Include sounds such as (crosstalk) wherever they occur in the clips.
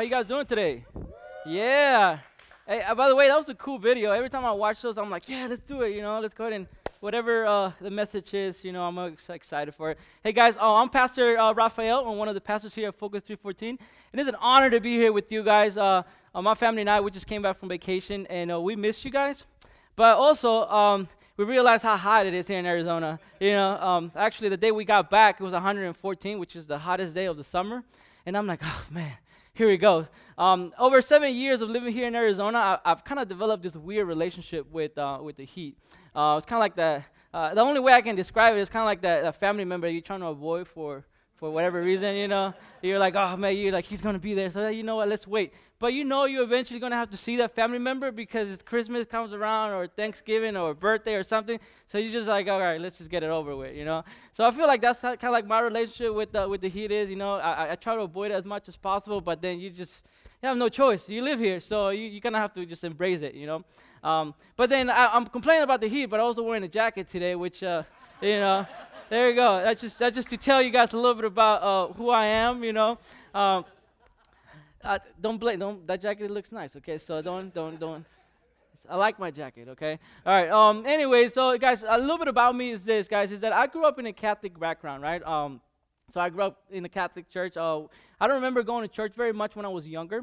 How you guys doing today? Yeah. Hey, uh, by the way, that was a cool video. Every time I watch those, I'm like, yeah, let's do it. You know, let's go ahead and whatever uh, the message is, you know, I'm excited for it. Hey guys, uh, I'm Pastor uh, Rafael. I'm one of the pastors here at Focus 314. It is an honor to be here with you guys. Uh, uh, my family and I, we just came back from vacation, and uh, we missed you guys. But also, um, we realized how hot it is here in Arizona. You know, um, actually, the day we got back, it was 114, which is the hottest day of the summer. And I'm like, oh man, here we go. Um, over seven years of living here in Arizona, I, have kind of developed this weird relationship with uh, with the heat. Uh, it's kind of like the uh, the only way I can describe it is kind of like that family member you're trying to avoid for for whatever reason, you know. You're like, oh man, you're like, he's gonna be there. So you know what, let's wait. But you know you're eventually gonna have to see that family member because it's Christmas comes around or Thanksgiving or birthday or something. So you're just like, all right, let's just get it over with, you know. So I feel like that's kind of like my relationship with the, with the heat is, you know. I, I try to avoid it as much as possible, but then you just you have no choice. You live here, so you you kind of have to just embrace it, you know. Um, but then I, am complaining about the heat, but I'm also wearing a jacket today, which uh, you know. There you go. That's just that's just to tell you guys a little bit about uh, who I am. You know, um, uh, don't blame. Don't that jacket looks nice. Okay, so don't don't don't. I like my jacket. Okay. All right. Um. Anyway, so guys, a little bit about me is this, guys, is that I grew up in a Catholic background, right? Um. So I grew up in the Catholic church. Uh, I don't remember going to church very much when I was younger.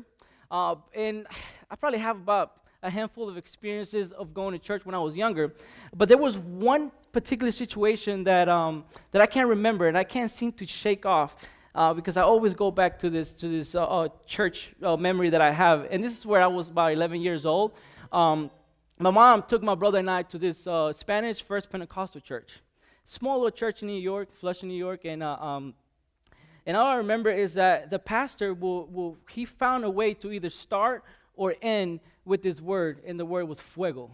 Uh, and (sighs) I probably have about a handful of experiences of going to church when I was younger, but there was one particular situation that um, that I can't remember and I can't seem to shake off. Uh, because I always go back to this to this uh, uh, church uh, memory that I have, and this is where I was about 11 years old. Um, my mom took my brother and I to this uh, Spanish First Pentecostal church, small little church in New York, Flushing, New York, and uh, um, and all I remember is that the pastor will, will he found a way to either start or end with this word, and the word was fuego.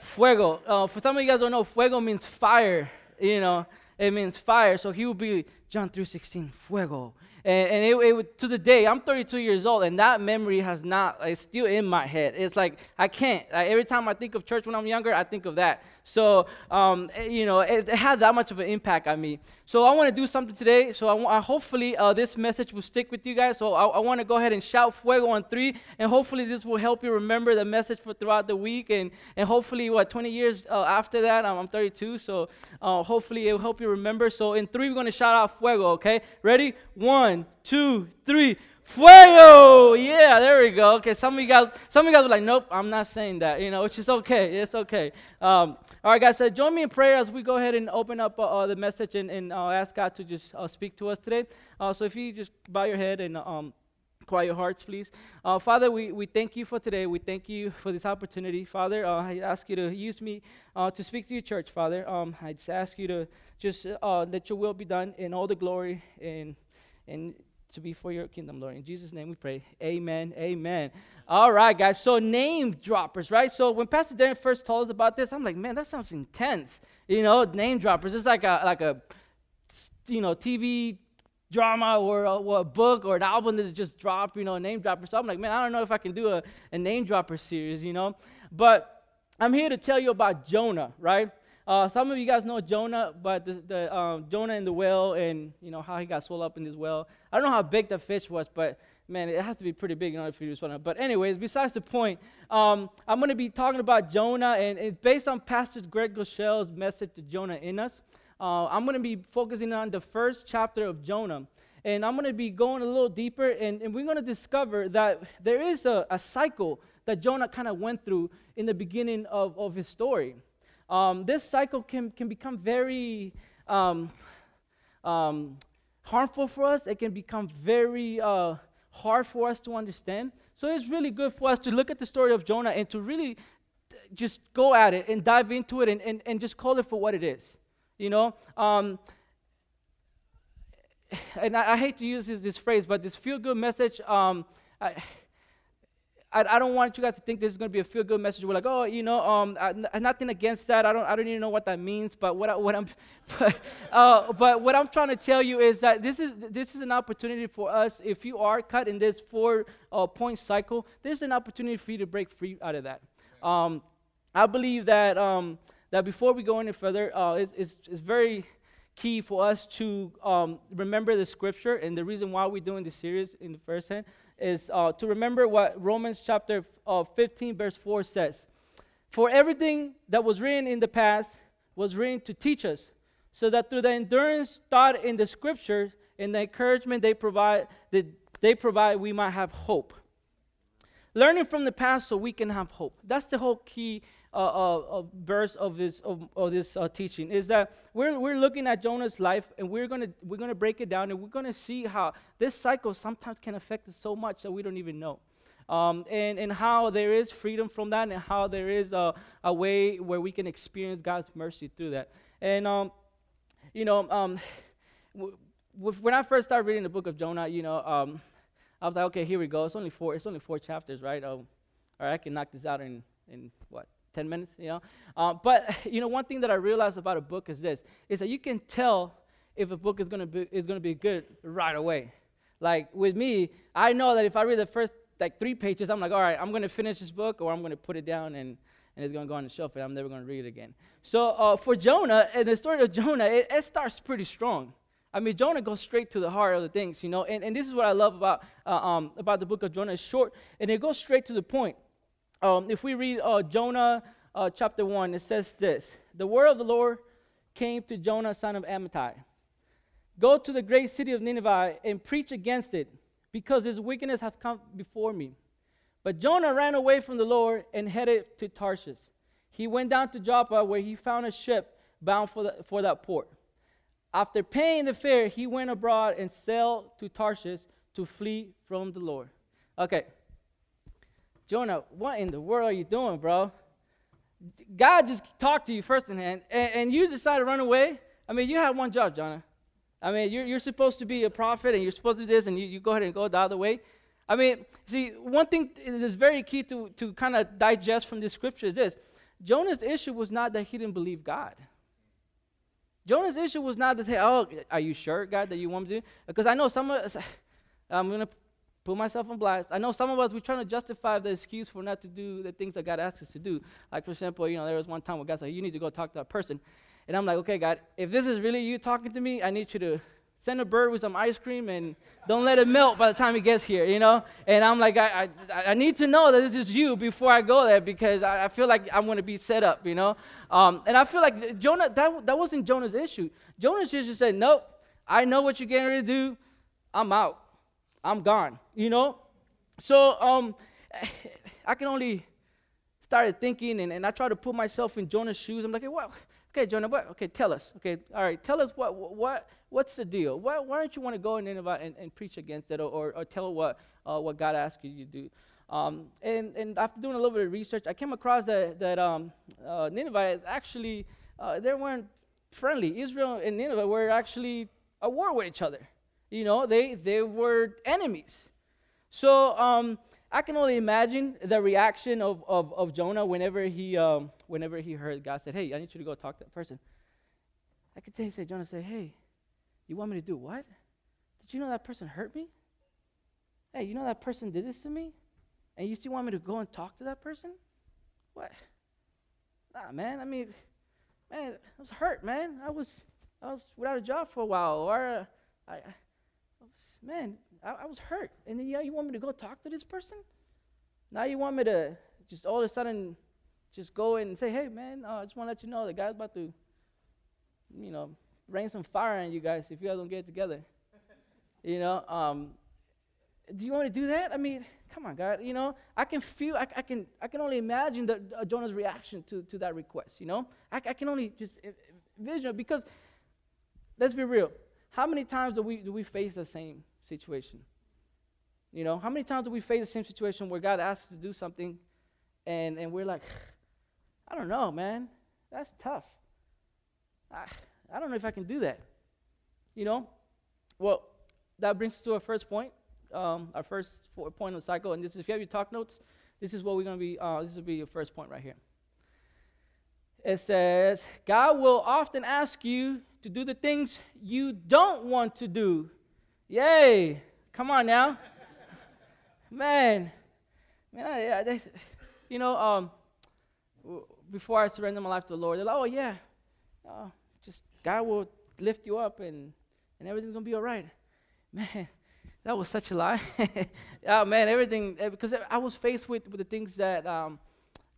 fuego. Uh, for some of you guys don't know, fuego means fire. You know, it means fire. So he would be John 3:16, fuego. And, and it, it, to the day, I'm 32 years old, and that memory has not, it's still in my head. It's like, I can't. Every time I think of church when I'm younger, I think of that. So, um, eh, you know, it, it, had that much of an impact on me. So, I want to do something today. So, I, I hopefully uh, this message will stick with you guys. So, I, I want to go ahead and shout fuego on three. And hopefully, this will help you remember the message for throughout the week. And, and hopefully, what, 20 years uh, after that, I'm, I'm 32. So, uh, hopefully, it will help you remember. So, in three, we're going to shout out fuego, okay? Ready? One, two, three. Fuego! Yeah, there we go. Okay, some of you guys, some of you guys were like, nope, I'm not saying that. You know, which is okay. It's okay. Um, all right, guys. So join me in prayer as we go ahead and open up uh, uh, the message and, and uh, ask God to just uh, speak to us today. Uh, so if you just bow your head and um, quiet your hearts, please. Uh, Father, we, we thank you for today. We thank you for this opportunity. Father, I ask you to use me to speak to your church, Father. Um, I just ask you to just let your will be done in all the glory and and to be for your kingdom, Lord. In Jesus' name we pray. Amen. Amen. All right, guys. So name droppers, right? So when Pastor Darren first told us about this, I'm like, man, that sounds intense. You know, name droppers. It's like a like a you know TV drama or a, or a book or an album that just dropped. You know, a name dropper. So I'm like, man, I don't know if I can do a, a name dropper series. You know, but I'm here to tell you about Jonah, right? Uh, some of you guys know Jonah, but the, the um, Jonah in the well and you know how he got swallowed up in this well. I don't know how big the fish was, but man, it has to be pretty big in order for you to swallow. But anyways, besides the point, um, I'm going to be talking about Jonah, and it's based on Pastor Craig Groeschel's message to Jonah in us. Uh, I'm going to be focusing on the first chapter of Jonah. And I'm going to be going a little deeper, and, and we're going to discover that there is a, a cycle that Jonah kind of went through in the beginning of, of his story um, this cycle can, can become very um, um, harmful for us. It can become very uh, hard for us to understand. So it's really good for us to look at the story of Jonah and to really just go at it and dive into it and, and, and just call it for what it is. You know? Um, (sighs) and I, I, hate to use this, this, phrase, but this feel good message. Um, I, I, I don't want you guys to think this is going to be a feel good message. We're like, oh, you know, um, I, nothing against that. I don't, I don't even know what that means. But what, I, what I'm, (laughs) but, uh, but what I'm trying to tell you is that this is this is an opportunity for us. If you are cut in this four uh, point cycle, there's an opportunity for you to break free out of that. Um, I believe that um, that before we go any further, uh, it's, it's, it's very key for us to um, remember the scripture and the reason why we're doing this series in the first hand is uh, to remember what Romans chapter uh, 15, verse 4 says. For everything that was written in the past was written to teach us, so that through the endurance taught in the scriptures and the encouragement they provide, that they provide, we might have hope. Learning from the past so we can have hope. That's the whole key uh, uh, uh, verse of this of, of this uh, teaching is that we're, we're looking at Jonah's life and we're gonna we're gonna break it down and we're gonna see how this cycle sometimes can affect us so much that we don't even know. Um, and, and how there is freedom from that, and how there is a, a way where we can experience God's mercy through that. And, um, you know, um, w- when I first started reading the book of Jonah, you know, um, I was like, okay, here we go. It's only four. It's only four chapters, right? Oh, all right, I can knock this out in in what 10 minutes, you know. Uh, but (laughs) you know, one thing that I realized about a book is this: is that you can tell if a book is gonna be is gonna be good right away. Like with me, I know that if I read the first like three pages, I'm like, all right, I'm gonna finish this book, or I'm gonna put it down and and it's gonna go on the shelf, and I'm never gonna read it again. So uh, for Jonah, and the story of Jonah, it, it starts pretty strong. I mean, Jonah goes straight to the heart of the things, you know. And, and this is what I love about, uh, um, about the book of Jonah. It's short, and it goes straight to the point. Um, if we read uh, Jonah uh, chapter 1, it says this The word of the Lord came to Jonah, son of Amittai Go to the great city of Nineveh and preach against it, because its wickedness has come before me. But Jonah ran away from the Lord and headed to Tarshish. He went down to Joppa, where he found a ship bound for, the, for that port. After paying the fare, he went abroad and sailed to Tarshish to flee from the Lord. Okay. Jonah, what in the world are you doing, bro? God just talked to you first in hand, and, and you decide to run away. I mean, you have one job, Jonah. I mean, you're, you're supposed to be a prophet, and you're supposed to do this, and you, you go ahead and go the other way. I mean, see, one thing that is very key to, to kind of digest from this scripture is this Jonah's issue was not that he didn't believe God. Jonah's issue was not that, say, "Oh, are you sure, God, that you want me to?" Because I know some of us, (sighs) I'm gonna put myself on blast. I know some of us we're trying to justify the excuse for not to do the things that God asks us to do. Like for example, you know, there was one time where God said, "You need to go talk to that person," and I'm like, "Okay, God, if this is really you talking to me, I need you to send a bird with some ice cream and don't let it melt by the time it gets here, you know? And I'm like, I, I, I need to know that this is you before I go there because I, I feel like I'm going to be set up, you know? Um, and I feel like Jonah, that, that wasn't Jonah's issue. Jonah's issue said, nope, I know what you're getting ready to do. I'm out. I'm gone, you know? So um, (sighs) I can only started thinking and, and I try to put myself in Jonah's shoes. I'm like, what? Okay, Jonah, what? Okay, tell us. Okay, all right, tell us what, what, what's the deal? Why, why don't you want to go in Nineveh and, and preach against it or, or, or tell what, uh, what God asked you to do? Um, and, and after doing a little bit of research, I came across that, that um, uh, Nineveh actually, uh, they weren't friendly. Israel and Nineveh were actually at war with each other. You know, they, they were enemies. So um, I can only imagine the reaction of, of, of Jonah whenever he, um, whenever he heard God said, hey, I need you to go talk to that person. I could say, say Jonah say, hey, you want me to do what? Did you know that person hurt me? Hey, you know that person did this to me? And you still want me to go and talk to that person? What? Nah, man. I mean, man, I was hurt, man. I was, I was without a job for a while, or uh, I, man, I, I, was hurt. And then yeah, you want me to go talk to this person? Now you want me to just all of a sudden just go and say, hey, man, uh, I just want to let you know the guy's about to, you know, rain some fire on you guys if you guys don't get together. (laughs) you know, um, do you want to do that? I mean, come on, God. You know, I can feel, I, I can, I can only imagine the, uh, Jonah's reaction to, to that request. You know, I, I can only just envision because, let's be real. How many times do we do we face the same situation? You know, how many times do we face the same situation where God asks us to do something, and and we're like, I don't know, man. That's tough. I, I don't know if I can do that. You know? Well, that brings us to our first point, um, our first point of the cycle. And this is, if you have your talk notes, this is what we're going to be, uh, this will be your first point right here. It says, God will often ask you to do the things you don't want to do. Yay! Come on now. Man. Man, yeah, they, you know, um, before I surrender my life to the Lord, they're like, oh, yeah, uh, just God will lift you up and, and everything's going to be all right. Man, that was such a lie. (laughs) oh man, everything eh, because I was faced with, with the things that um,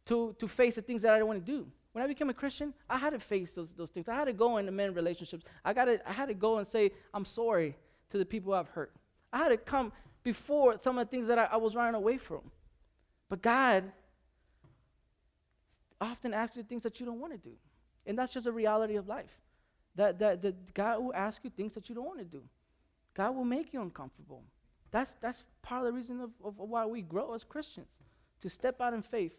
to to face the things that I didn't want to do. When I became a Christian, I had to face those those things. I had to go into men relationships. I got to I had to go and say I'm sorry to the people I've hurt. I had to come before some of the things that I, I was running away from. But God often asks you things that you don't want to do. And that's just a reality of life. That, that, that God will ask you things that you don't want to do. God will make you uncomfortable. That's, that's part of the reason of, of why we grow as Christians, to step out in faith,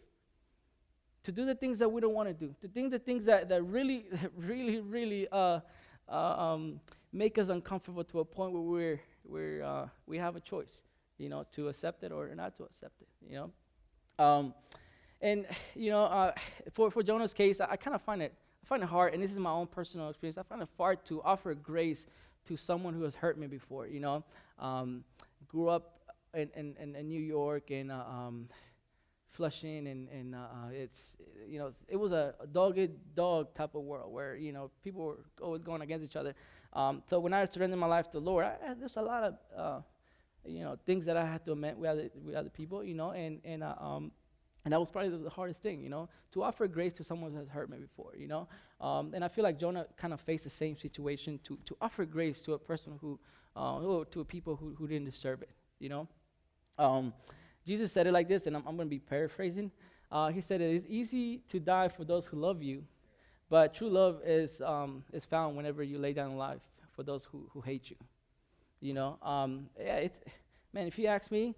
to do the things that we don't want to do, to think the things that, that really, (laughs) really, really uh, uh, um, make us uncomfortable to a point where we're, we're, uh, we have a choice, you know, to accept it or not to accept it, you know. Um, and, you know, uh, for, for Jonah's case, I, I kind of find it, I find it hard, and this is my own personal experience, I find it hard to offer grace to someone who has hurt me before, you know. Um, grew up in, in, in, New York and uh, um, Flushing, and, and uh, uh, it's, you know, it was a, dogged dog-eat-dog type of world where, you know, people were always going against each other. Um, so when I surrendered my life to the Lord, I, I, there's a lot of, uh, you know, things that I had to amend with other, with other people, you know, and, and uh, um, and that was probably the, hardest thing, you know, to offer grace to someone who has hurt me before, you know. Um, and I feel like Jonah kind of faced the same situation to, to offer grace to a person who, uh, to a people who, who didn't deserve it, you know. Um, Jesus said it like this, and I'm, I'm going to be paraphrasing. Uh, he said, It is easy to die for those who love you, but true love is, um, is found whenever you lay down life for those who, who hate you. You know, um, yeah, it's, man, if you ask me,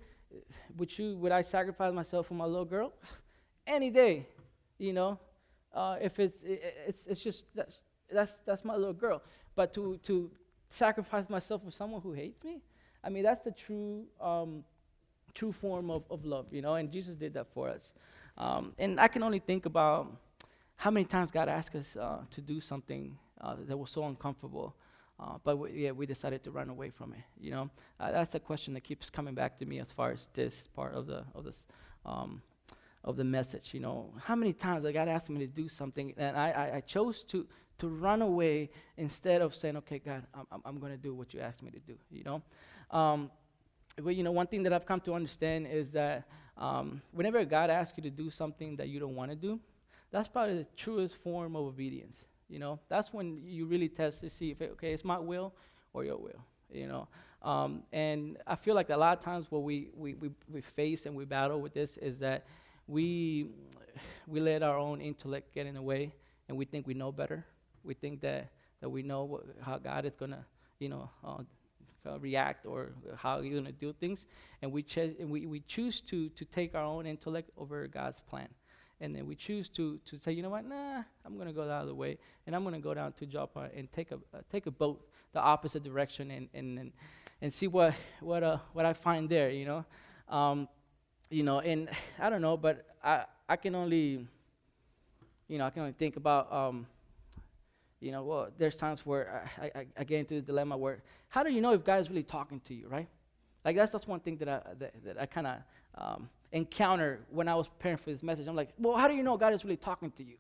would you would I sacrifice myself for my little girl? (laughs) Any day, you know. Uh, if it's it's it's just that's that's that's my little girl. But to to sacrifice myself for someone who hates me, I mean that's the true um, true form of, of love, you know. And Jesus did that for us. Um, and I can only think about how many times God asked us uh, to do something uh, that was so uncomfortable. Uh, but we, yeah, we decided to run away from it. You know, uh, that's a question that keeps coming back to me as far as this part of the of this um, of the message. You know, how many times God asked me to do something and I, I, I chose to to run away instead of saying, "Okay, God, I'm I'm going to do what you asked me to do." You know, um, but you know, one thing that I've come to understand is that um, whenever God asks you to do something that you don't want to do, that's probably the truest form of obedience. You know, that's when you really test to see if, it, okay, it's my will or your will, you know. Um, and I feel like a lot of times what we, we, we, we face and we battle with this is that we, we let our own intellect get in the way and we think we know better. We think that, that we know what, how God is going to, you know, uh, uh, react or how you're going to do things. And we, ch- and we, we choose to, to take our own intellect over God's plan and then we choose to, to say, you know what, nah, I'm going to go the other way, and I'm going to go down to Joppa and take a, uh, take a boat the opposite direction and, and, and, and see what, what, uh, what I find there, you know. Um, you know, and I don't know, but I, I can only, you know, I can only think about, um, you know, well, there's times where I, I, I get into the dilemma where, how do you know if God is really talking to you, right? Like that's just one thing that I, that, that I kind of um, encounter when I was preparing for this message. I'm like, well, how do you know God is really talking to you?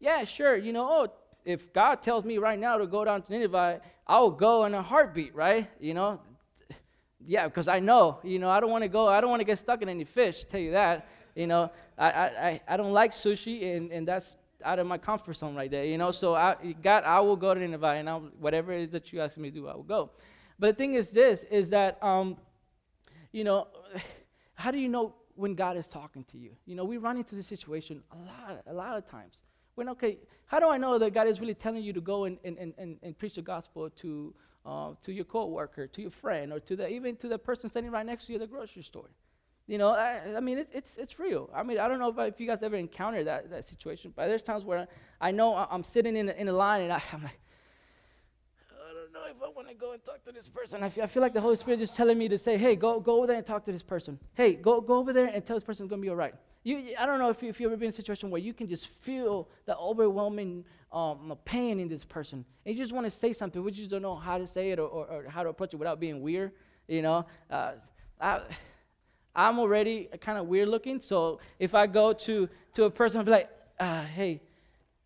Yeah, sure. You know, oh, if God tells me right now to go down to Nineveh, I'll go in a heartbeat, right? You know, (laughs) yeah, because I know, you know, I don't want to go, I don't want to get stuck in any fish, tell you that. You know, I, I, I don't like sushi, and, and that's out of my comfort zone right there, you know. So, I, God, I will go to Nineveh, and I'll, whatever it is that you ask me to do, I will go. But the thing is this, is that, um, you know, (sighs) how do you know when God is talking to you. You know, we run into this situation a lot, a lot of times. When, okay, how do I know that God is really telling you to go and, and, and, and preach the gospel to, uh, to your coworker, to your friend, or to the, even to the person standing right next to you at the grocery store? You know, I, I mean, it, it's, it's real. I mean, I don't know if, if you guys ever encountered that, that situation, but there's times where I know I'm sitting in, in a line and I, (laughs) I'm like, don't know if I want to go and talk to this person. I feel, I feel like the Holy Spirit is telling me to say, hey, go, go over there and talk to this person. Hey, go, go over there and tell this person it's going to be all right. You, I don't know if, you, if you've ever been in a situation where you can just feel the overwhelming um, pain in this person. And you just want to say something, but you just don't know how to say it or, or, or how to approach it without being weird. You know, uh, I, I'm already kind of weird looking. So if I go to, to a person, I'll be like, uh, hey,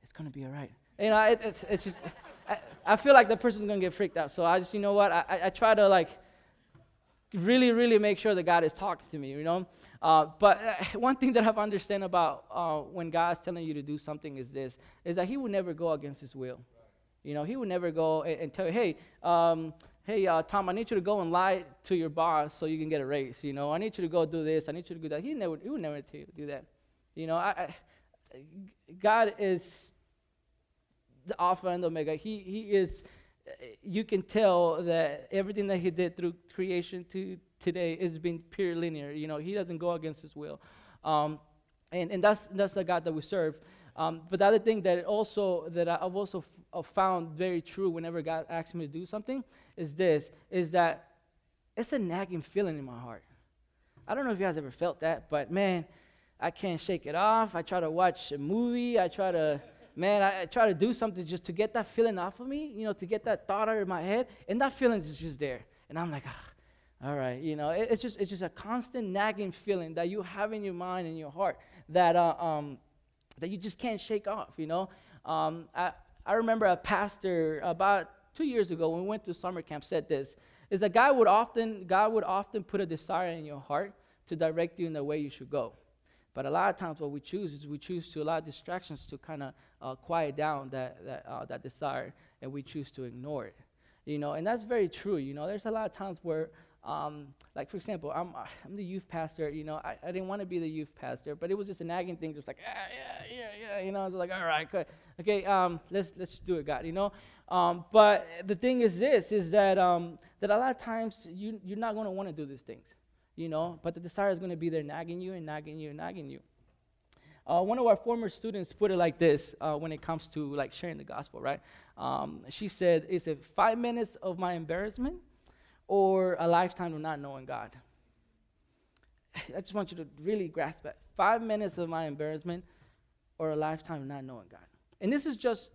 it's going to be all right. You know, it, it's, it's just. I, I feel like the person's gonna get freaked out. So I just, you know what? I, I, I try to like really, really make sure that God is talking to me, you know. Uh, but uh, (laughs) one thing that I've understand about uh, when God's telling you to do something is this: is that He will never go against His will. You know, He would never go and, and tell you, "Hey, um, hey, uh, Tom, I need you to go and lie to your boss so you can get a raise. You know, I need you to go do this. I need you to do that." He never, He would never tell you to do that. You know, I, I, God is the Alpha and Omega. He He is you can tell that everything that he did through creation to today has been pure linear. You know, he doesn't go against his will. Um, and, and that's, that's the God that we serve. Um, but the other thing that also that I've also f- uh, found very true whenever God asks me to do something is this: is that it's a nagging feeling in my heart. I don't know if you guys ever felt that, but man, I can't shake it off. I try to watch a movie. I try to man, I, I, try to do something just to get that feeling off of me, you know, to get that thought out of my head, and that feeling is just there. And I'm like, ah, all right, you know, it, it's just it's just a constant nagging feeling that you have in your mind and your heart that uh, um, that you just can't shake off. You know, um, I I remember a pastor about two years ago when we went to summer camp said this is that God would often God would often put a desire in your heart to direct you in the way you should go. But a lot of times, what we choose is we choose to allow distractions to kind of uh, quiet down that that, uh, that desire, and we choose to ignore it. You know, and that's very true. You know, there's a lot of times where, um, like for example, I'm (sighs) I'm the youth pastor. You know, I, I didn't want to be the youth pastor, but it was just a nagging thing, just like yeah, yeah, yeah, yeah. You know, I was like, all right, good. okay, um, let's let's do it, God. You know, um, but the thing is this: is that um, that a lot of times you you're not going to want to do these things you know, but the desire is going to be there nagging you and nagging you and nagging you. Uh, one of our former students put it like this uh, when it comes to like sharing the gospel, right? Um, she said, "Is it five minutes of my embarrassment, or a lifetime of not knowing God?" (laughs) I just want you to really grasp that: five minutes of my embarrassment, or a lifetime of not knowing God. And this is just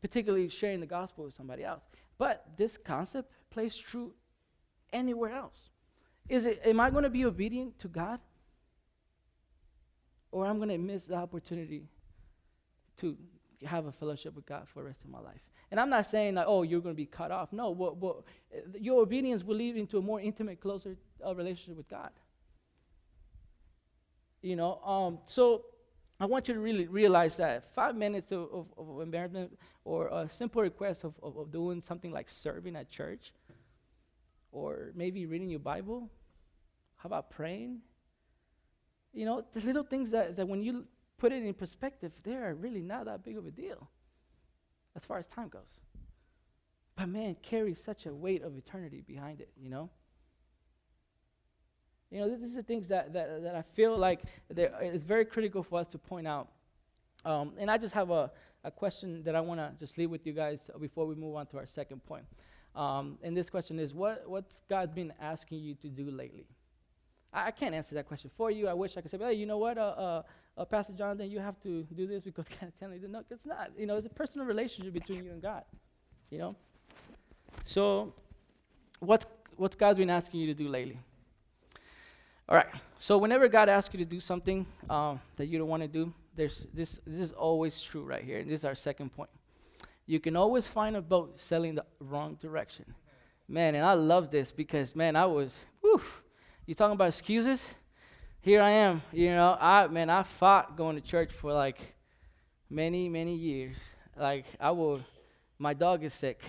particularly sharing the gospel with somebody else, but this concept plays true anywhere else. Is it, am I going to be obedient to God? Or I'm going to miss the opportunity to have a fellowship with God for the rest of my life. And I'm not saying that, oh, you're going to be cut off. No, your obedience will lead into a more intimate, closer uh, relationship with God. You know, um, so I want you to really realize that five minutes of, of, of embarrassment or a simple request of, of, of doing something like serving at church or maybe reading your Bible. How about praying? You know, the little things that, that when you put it in perspective, they are really not that big of a deal as far as time goes. But man, carries such a weight of eternity behind it, you know? You know, this is the things that, that, that I feel like it's very critical for us to point out. Um, and I just have a, a question that I want to just leave with you guys before we move on to our second point. Um, and this question is what, What's God been asking you to do lately? I, I can't answer that question for you. I wish I could say, hey, you know what, uh, uh, uh, Pastor Jonathan, you have to do this because (laughs) God's telling you. No, it's not. You know, it's a personal relationship between you and God. You know? So, what's, what's God been asking you to do lately? All right. So, whenever God asks you to do something um, that you don't want to do, there's this, this is always true right here. And this is our second point you can always find a boat sailing the wrong direction. Man, and I love this because, man, I was, whew, you talking about excuses? Here I am, you know, I, man, I fought going to church for like many, many years. Like, I will, my dog is sick.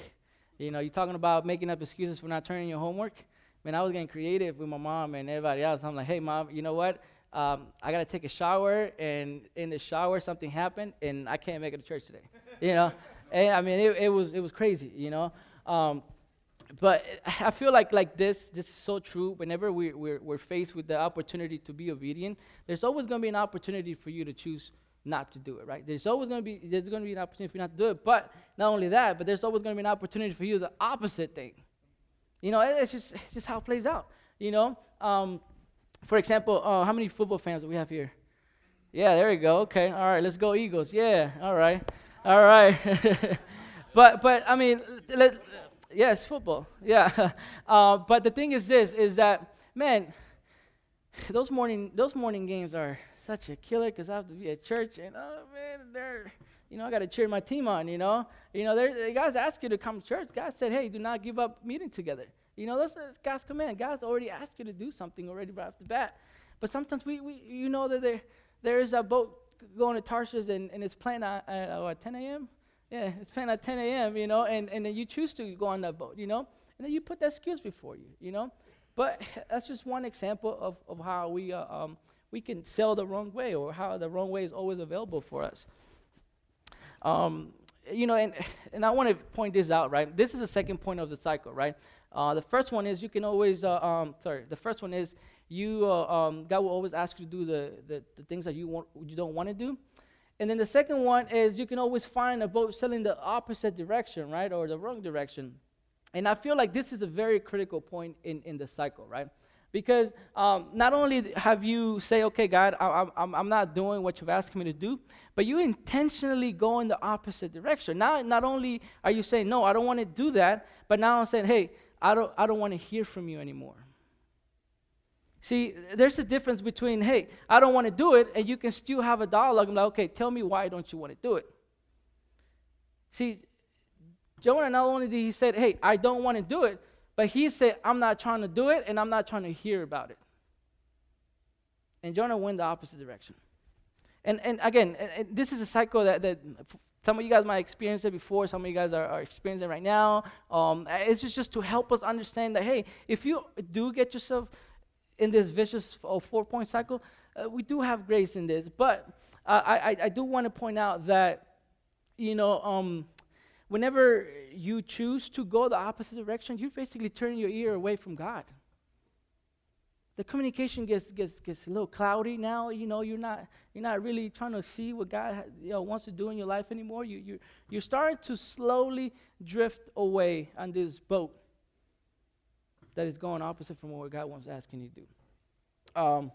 You know, you're talking about making up excuses for not turning your homework. Man, I was getting creative with my mom and everybody else. I'm like, hey, mom, you know what? Um, I got to take a shower, and in the shower, something happened, and I can't make it to church today. you know? (laughs) And, I mean, it, it, was, it was crazy, you know. Um, but I feel like like this, this is so true. Whenever we, we're, we're faced with the opportunity to be obedient, there's always going to be an opportunity for you to choose not to do it, right? There's always going to be there's going to be an opportunity for you not to do it. But not only that, but there's always going to be an opportunity for you the opposite thing. You know, it's just it's just how it plays out. You know, um, for example, uh, how many football fans do we have here? Yeah, there we go. Okay, all right, let's go Eagles. Yeah, all right. All right. (laughs) but but I mean, let, yes, football. (laughs) Yeah. Uh, but the thing is this: is that man, those morning those morning games are such a killer because I have to be at church and oh man, they're you know, I got to cheer my team on, you know. You know, there, guys ask you to come to church. God said, hey, do not give up meeting together. You know, that's, that's God's command. God's already asked you to do something already right off the bat. But sometimes we, we you know that there, there is a boat going to Tarshish and, and it's planned at, at what, 10 a.m.? Yeah, it's playing at 10 a.m., you know, and, and then you choose to go on that boat, you know, and then you put that excuse before you, you know. But (laughs) that's just one example of, of how we, uh, um, we can sell the wrong way or how the wrong way is always available for us. Um, you know, and, (sighs) and I want to point this out, right? This is the second point of the cycle, right? Uh, the first one is you can always, uh, um, sorry, the first one is you, uh, um, God will always ask you to do the, the, the things that you, want, you don't want to do. And then the second one is you can always find a boat sailing the opposite direction, right, or the wrong direction. And I feel like this is a very critical point in, in the cycle, right? Because um, not only have you say, okay, God, I, I'm, I'm not doing what you've asked me to do, but you intentionally go in the opposite direction. Now, not only are you saying, no, I don't want to do that, but now I'm saying, hey, I don't, I don't want to hear from you anymore. See, there's a difference between, hey, I don't want to do it, and you can still have a dialogue. I'm like, okay, tell me why don't you want to do it? See, Jonah not only did he say, hey, I don't want to do it, but he said, I'm not trying to do it, and I'm not trying to hear about it. And Jonah went the opposite direction. And, and again, and, and this is a cycle that, that some of you guys might experience it before, some of you guys are, are experiencing right now. Um, it's just, just to help us understand that, hey, if you do get yourself in this vicious four point cycle, uh, we do have grace in this. But uh, I, I do want to point out that, you know, um, whenever you choose to go the opposite direction, you basically turn your ear away from God. The communication gets, gets, gets a little cloudy now. You know, you're not, you're not really trying to see what God you know, wants to do in your life anymore. You, you, you're starting to slowly drift away on this boat that is going opposite from what God wants asking you to do. Um,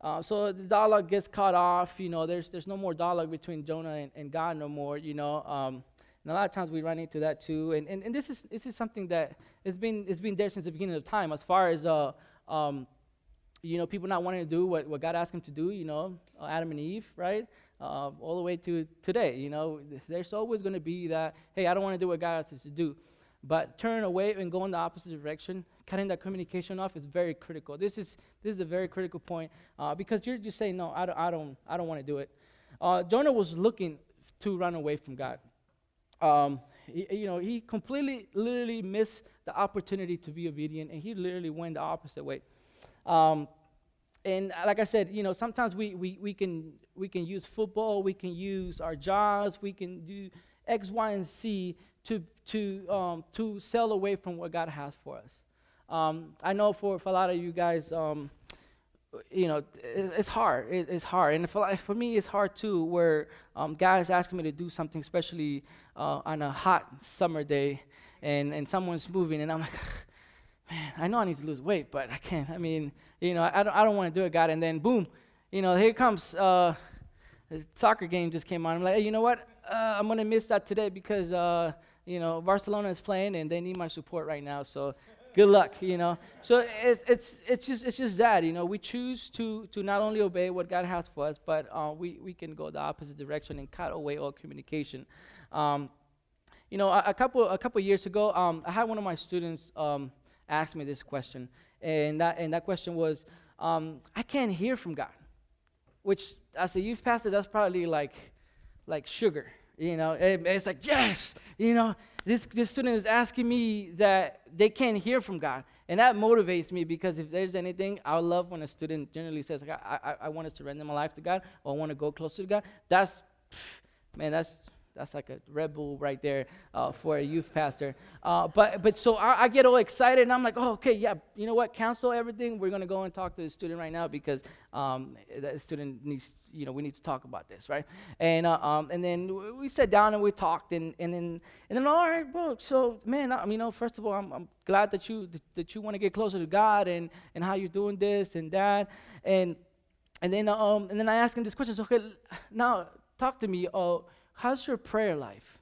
uh, so the dialogue gets cut off. You know, there's there's no more dialogue between Jonah and, and God no more. You know, um, and a lot of times we run into that too. And, and, and this is this is something that it's been it's been there since the beginning of time. As far as uh, um, you know, people not wanting to do what, what God asked them to do. You know, uh, Adam and Eve, right? Uh, all the way to today. You know, there's always going to be that. Hey, I don't want to do what God asked us to do. But turn away and go in the opposite direction, cutting that communication off is very critical. This is this is a very critical point uh, because you're just saying no, I don't, I don't, I don't want to do it. Uh, Jonah was looking to run away from God. Um, he, you know, he completely, literally missed the opportunity to be obedient, and he literally went the opposite way. Um, and like I said, you know, sometimes we, we, we, can, we can use football, we can use our jobs, we can do X, Y, and Z to, to, um, to sail away from what God has for us. Um, I know for, for a lot of you guys, um, you know, it, it's hard. It, it's hard. And for, for me, it's hard too, where um, guys asking me to do something, especially uh, on a hot summer day, and, and someone's moving, and I'm like, (sighs) man, I know I need to lose weight, but I can't. I mean, you know, I don't, I don't want to do it, God. And then, boom, you know, here comes uh, the soccer game just came on. I'm like, hey, you know what? Uh, I'm going to miss that today because uh, you know, Barcelona is playing and they need my support right now. So good luck, you know. So it's, it's, it's, just, it's just that, you know, we choose to, to not only obey what God has for us, but uh, we, we can go the opposite direction and cut away all communication. Um, you know, a, a, couple, a couple years ago, um, I had one of my students um, ask me this question, and that, and that question was, um, I can't hear from God, which as a youth pastor, that's probably like, like sugar, you know, it, it's like, yes, you know, this, this student is asking me that they can't hear from God. And that motivates me because if there's anything, I love when a student generally says, I, I, I want to surrender my life to God or I want to go closer to God. That's, man, that's that's like a Red Bull right there uh, for a youth pastor. Uh, but but so I, I, get all excited and I'm like, oh, okay, yeah, you know what? Cancel everything. We're gonna go and talk to the student right now because um, the student needs, you know, we need to talk about this, right? And uh, um, and then we sat down and we talked and and then and then all right, bro. So man, I, you know, first of all, I'm, I'm glad that you that you want to get closer to God and and how you're doing this and that and and then um and then I asked him this question. So okay, now talk to me. Uh, how's your prayer life?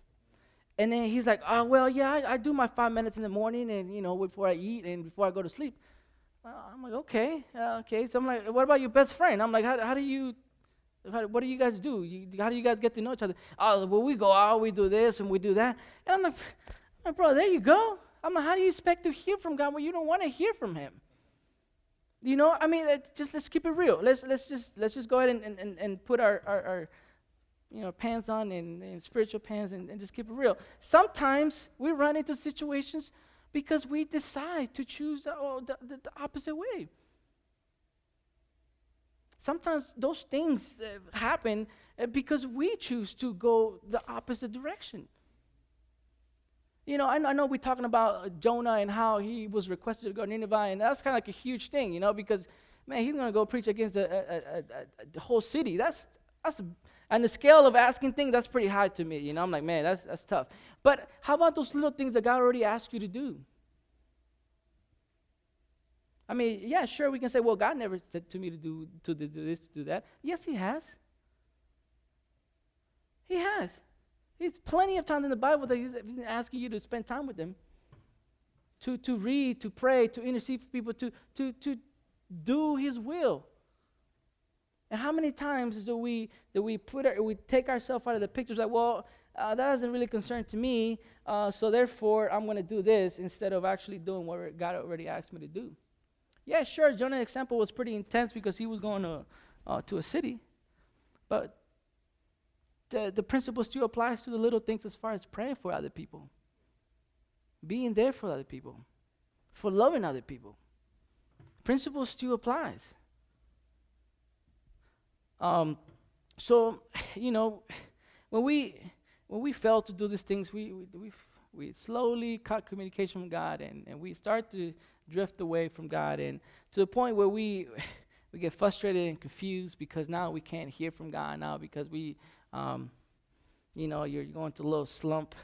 And then he's like, oh, well, yeah, I, I, do my five minutes in the morning and, you know, before I eat and before I go to sleep. I'm like, okay, uh, okay. So I'm like, what about your best friend? I'm like, how, how do you, How, what do you guys do? You, how do you guys get to know each other? Oh, well, we go out, we do this, and we do that. And I'm like, bro, there you go. I'm like, how do you expect to hear from God when you don't want to hear from Him? You know, I mean, just let's keep it real. Let's let's just let's just go ahead and, and, and put our, our, our you know pants on and, and spiritual pants and, and just keep it real. Sometimes we run into situations because we decide to choose the, oh, the, the, the opposite way. Sometimes those things uh, happen uh, because we choose to go the opposite direction. You know, I, I know we're talking about uh, Jonah and how he was requested to go to Nineveh, and that's kind of like a huge thing, you know, because man, he's going to go preach against a, the whole city. That's that's and the scale of asking things that's pretty high to me. You know, I'm like, man, that's that's tough. But how about those little things that God already asked you to do? I mean, yeah, sure, we can say, well, God never said to me to do to do this, to do that. Yes, He has. He has. He's plenty of times in the Bible that he's, he's asking you to spend time with him, to, to read, to pray, to intercede for people, to, to, to do his will. And how many times do we do we put our, we take ourselves out of the picture? Like, well, uh, that doesn't really concern to me, uh, so therefore I'm going to do this instead of actually doing what God already asked me to do. Yeah, sure. Jonah's example was pretty intense because he was going to uh, to a city, but the, the principle still applies to the little things as far as praying for other people, being there for other people, for loving other people. Principle still applies. Um, so, you know, when we when we fail to do these things, we we, we, we slowly cut communication from God, and, and we start to drift away from God, and to the point where we we get frustrated and confused because now we can't hear from God now because we um, you know, you're going to a little slump.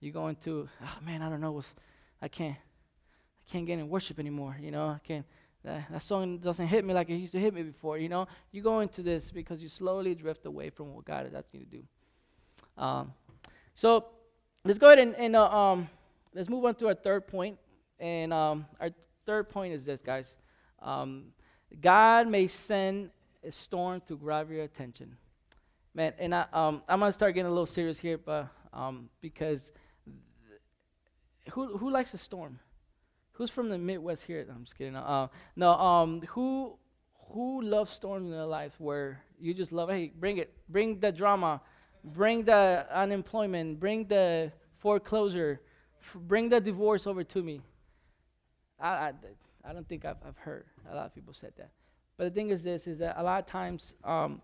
You're going to, oh man, I don't know, what's, I can't, I can't get in worship anymore. You know, I can't. That, that song doesn't hit me like it used to hit me before. You know, you go into this because you slowly drift away from what God is asking you to do. Um, so let's go ahead and, and uh, um, let's move on to our third point. And um, our third point is this, guys. Um, God may send a storm to grab your attention. Man, and I, um, I'm gonna start getting a little serious here, but um, because who who likes a storm? Who's from the Midwest here? I'm just kidding. Uh, no, um, who who loves storms in their lives where you just love? Hey, bring it, bring the drama, bring the unemployment, bring the foreclosure, f- bring the divorce over to me. I, I, I don't think I've, I've heard a lot of people said that. But the thing is this: is that a lot of times. Um,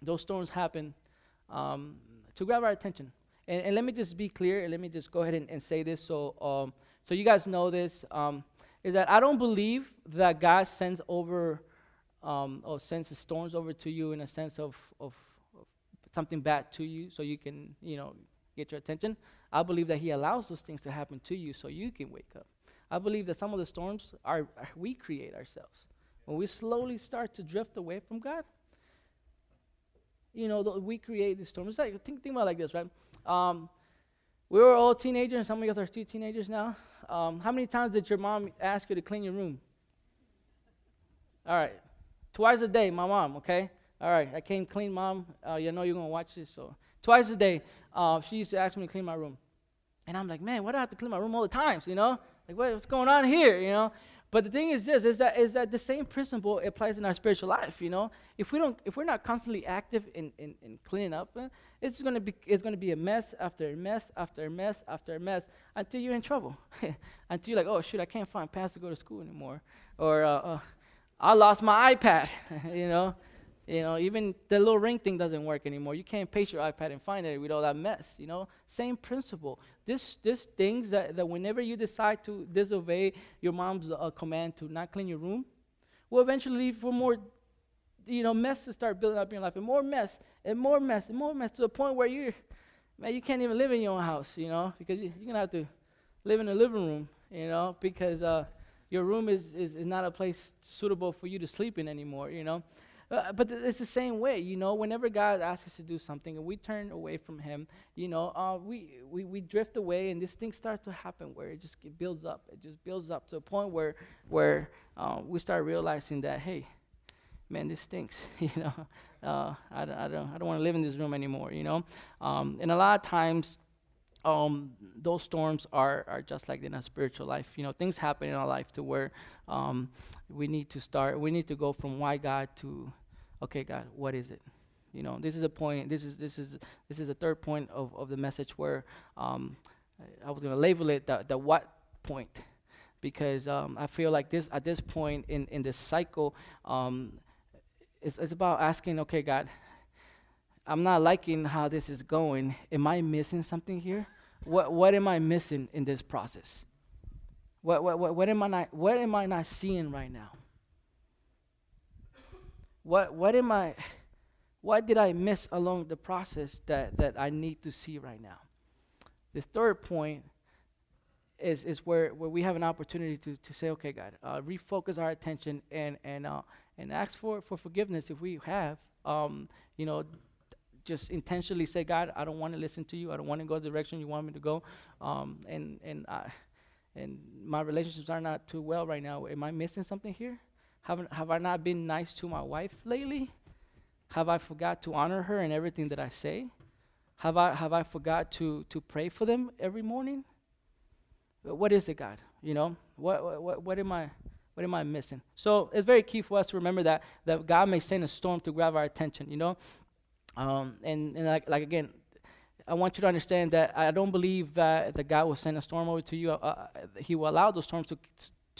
those storms happen um, to grab our attention. And, and, let me just be clear, and let me just go ahead and, and say this so, um, so you guys know this, um, is that I don't believe that God sends over um, or sends the storms over to you in a sense of, of, something bad to you so you can, you know, get your attention. I believe that He allows those things to happen to you so you can wake up. I believe that some of the storms are, we create ourselves. When we slowly start to drift away from God, you know, we create these storms. Like, think, think about like this, right? Um, we were all teenagers, and some of you are still teenagers now. Um, how many times did your mom ask you to clean your room? All right, twice a day, my mom, okay? All right, I came clean, mom. Uh, you know you're to watch this, so twice a day, uh, she used to ask me to clean my room. And I'm like, man, why do I have to clean my room all the times? you know? Like, what, what's going on here, you know? But the thing is this is that is that the same principle applies in our spiritual life, you know? If we don't if we're not constantly active in, in, in cleaning up, uh, it's gonna be it's gonna be a mess after a mess after a mess after a mess until you're in trouble. (laughs) until you're like, oh shoot, I can't find pants to go to school anymore. Or uh, uh, I lost my iPad, (laughs) you know. You know, even the little ring thing doesn't work anymore. You can't paste your iPad and find it with all that mess. You know, same principle. This, this things that, that whenever you decide to disobey your mom's uh, command to not clean your room, will eventually lead for more, you know, mess to start building up in your life, and more mess, and more mess, and more mess to the point where you, man, you can't even live in your own house. You know, because you, are gonna have to live in the living room. You know, because uh, your room is, is is not a place suitable for you to sleep in anymore. You know. Uh, but th- it's the same way, you know, whenever God asks us to do something and we turn away from Him, you know, uh, we, we, we drift away and this thing starts to happen where it just it builds up. It just builds up to a point where, where uh, we start realizing that, hey, man, this stinks. (laughs) you know, uh, I, don't, I don't, I don't want to live in this room anymore. You know, um, and a lot of times, um, those storms are, are just like in a spiritual life. You know, things happen in our life to where um, we need to start. We need to go from why God to, okay, God, what is it? You know, this is a point. This is this is this is the third point of, of the message where um, I was going to label it the the what point, because um, I feel like this at this point in in this cycle, um, it's it's about asking, okay, God, I'm not liking how this is going. Am I missing something here? What what am I missing in this process? What what what, what am I not what am I not seeing right now? What what am I what did I miss along the process that, that I need to see right now? The third point is, is where, where we have an opportunity to, to say, okay, God, uh, refocus our attention and, and, uh, and ask for, for forgiveness if we have. Um, you know, just intentionally say, God, I don't want to listen to you. I don't want to go the direction you want me to go. Um, and, and, I, and my relationships are not too well right now. Am I missing something here? Have, have I not been nice to my wife lately? Have I forgot to honor her in everything that I say? Have I have I forgot to to pray for them every morning? What is it, God? You know, what what what am I what am I missing? So it's very key for us to remember that that God may send a storm to grab our attention. You know, um, and and like like again, I want you to understand that I don't believe that, God will send a storm over to you. Uh, uh he will allow those storms to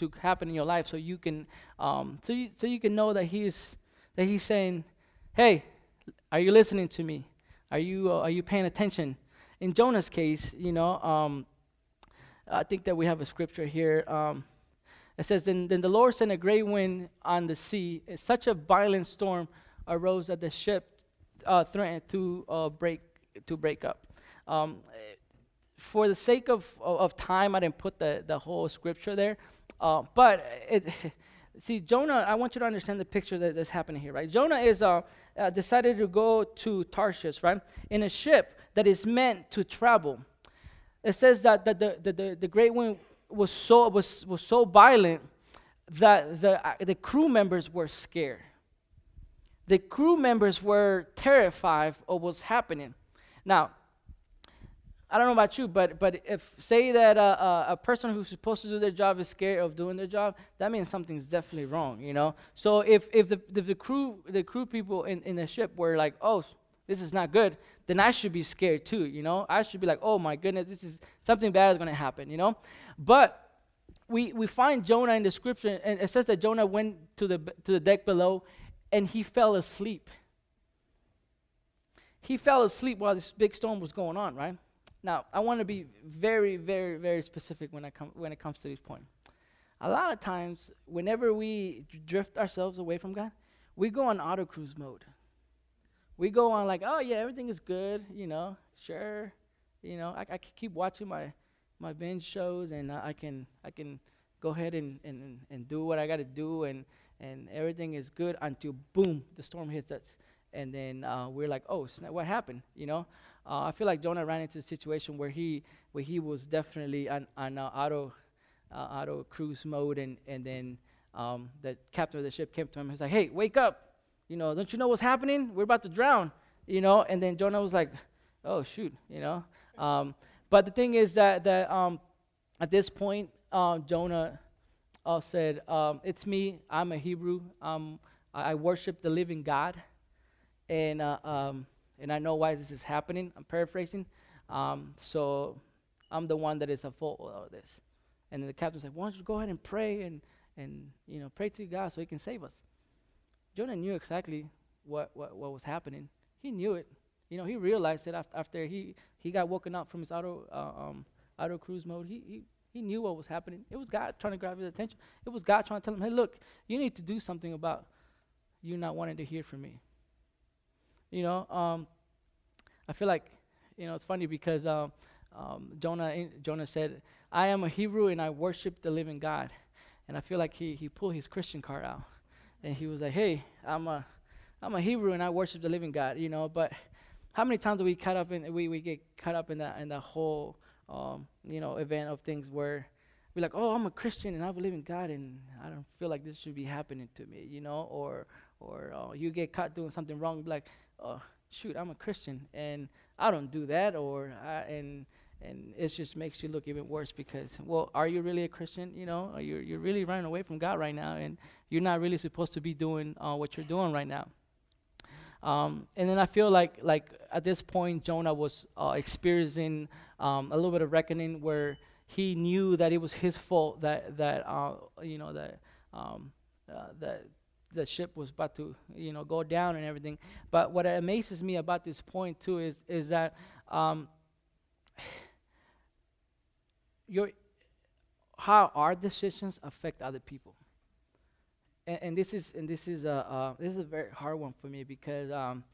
to happen in your life so you can um, so you so you can know that He's that He's saying Hey, are you listening to me? Are you, uh, are you paying attention? In Jonah's case, you know, um, I think that we have a scripture here. Um, it says, then, then the Lord sent a great wind on the sea. Such a violent storm arose that the ship uh, threatened to uh, break to break up. Um, for the sake of, of, of, time, I didn't put the, the whole scripture there. Uh, but it, (laughs) see, Jonah, I want you to understand the picture that, that's happening here, right? Jonah is uh, uh, decided to go to Tarshish, right, in a ship that is meant to travel. It says that, that the, the, the, the great wind was so, was, was so violent that the, uh, the crew members were scared. The crew members were terrified of what was happening. Now, I don't know about you, but but if say that uh, a person who's supposed to do their job is scared of doing their job, that means something's definitely wrong, you know. So if if the if the crew the crew people in, in the ship were like, oh, this is not good, then I should be scared too, you know. I should be like, oh my goodness, this is something bad is going to happen, you know. But we we find Jonah in the scripture, and it says that Jonah went to the to the deck below, and he fell asleep. He fell asleep while this big storm was going on, right? Now, I want to be very, very, very specific when, I come, when it comes to this point. A lot of times, whenever we drift ourselves away from God, we go on auto cruise mode. We go on like, oh yeah, everything is good, you know, sure, you know, I, I can keep watching my my binge shows, and I can I can go ahead and, and, and do what I got to do, and and everything is good until boom, the storm hits us, and then uh, we're like, oh, snap, what happened? You know, uh, I feel like Jonah ran into a situation where he where he was definitely on, on uh, auto uh, auto cruise mode, and and then um, the captain of the ship came to him. He's like, "Hey, wake up! You know, don't you know what's happening? We're about to drown." You know, and then Jonah was like, "Oh shoot!" You know. Um, but the thing is that that um, at this point, uh, Jonah uh, said, um, "It's me. I'm a Hebrew. Um, I, I worship the living God." And uh, um, and I know why this is happening. I'm paraphrasing. Um, so I'm the one that is at fault with all this. And the captain said, Why don't you go ahead and pray and, and you know, pray to God so he can save us. Jonah knew exactly what, what, what was happening. He knew it. You know, he realized it after, after he, he got woken up from his auto, uh, um, auto cruise mode. He, he, he knew what was happening. It was God trying to grab his attention. It was God trying to tell him, hey, look, you need to do something about you not wanting to hear from me. You know, um, I feel like, you know, it's funny because um, um, Jonah, Jonah said, I am a Hebrew and I worship the living God. And I feel like he, he pulled his Christian card out. And he was like, hey, I'm a, I'm a Hebrew and I worship the living God, you know. But how many times do we cut up in, we, we get caught up in that, in the whole, um, you know, event of things where we're like, oh, I'm a Christian and I believe in God and I don't feel like this should be happening to me, you know, or or uh, you get caught doing something wrong, like, oh, shoot, I'm a Christian and I don't do that, or I, and and it just makes you look even worse because, well, are you really a Christian? You know, are you you're really running away from God right now, and you're not really supposed to be doing uh, what you're doing right now. Um, and then I feel like like at this point Jonah was uh, experiencing um, a little bit of reckoning where he knew that it was his fault that that uh, you know that um, uh, that the ship was about to you know go down and everything. But what amazes me about this point too is is that um, (sighs) your how our decisions affect other people and, and this is and this is a uh, this is a very hard one for me because um,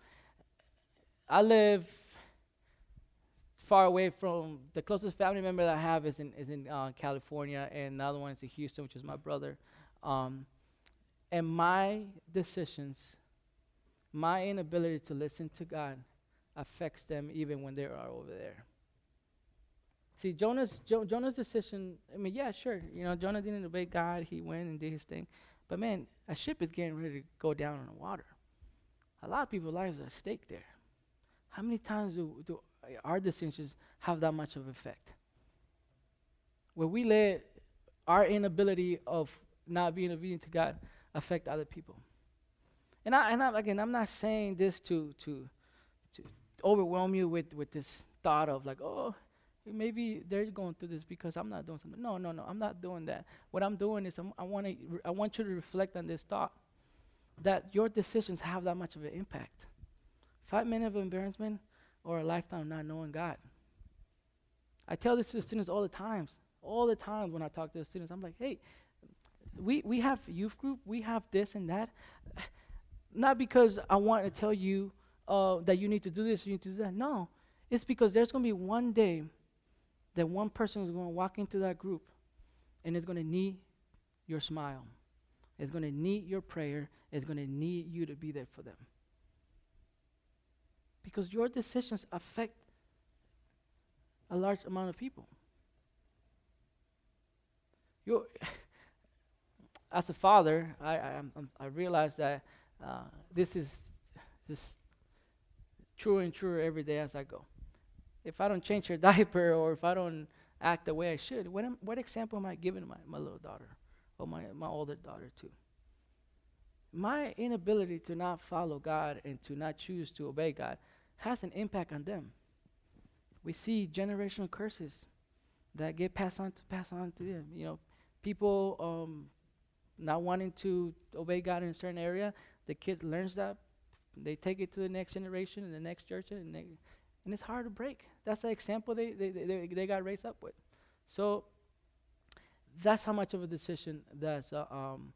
I live far away from the closest family member that I have is in is in uh, California, and the other one is in Houston, which is my brother. Um, and my decisions, my inability to listen to God, affects them even when they are over there. See, Jonah's jo- Jonah's decision. I mean, yeah, sure. You know, Jonah didn't obey God. He went and did his thing. But man, a ship is getting ready to go down in the water. A lot of people's lives are at stake there. How many times do, do our decisions have that much of effect? Where we let our inability of not being obedient to God affect other people. And I and I, again, I'm not saying this to to to overwhelm you with with this thought of like, oh, maybe they're going through this because I'm not doing something. No, no, no, I'm not doing that. What I'm doing is I'm, i want to I want you to reflect on this thought that your decisions have that much of an impact. Five minutes of embarrassment or a lifetime of not knowing God. I tell this to the students all the times. All the times when I talk to the students, I'm like, hey, we, we have youth group, we have this and that. Not because I want to tell you uh, that you need to do this, you need to do that. No, it's because there's going to be one day that one person is going to walk into that group and it's going to need your smile. It's going to need your prayer. It's going to need you to be there for them. Because your decisions affect a large amount of people. you as a father, I, I, I realize that uh, this is this truer and truer every day as I go if I don't change her (laughs) diaper or if I don't act the way I should, what, am, what example am I giving my, my little daughter or my, my older daughter to? My inability to not follow God and to not choose to obey God has an impact on them. We see generational curses that get passed on to pass on to them. You know, people um, not wanting to obey God in a certain area, the kid learns that, they take it to the next generation and the next church, and they, and it's hard to break. That's the example they, they, they, they got raised up with. So that's how much of a decision that's, uh, um,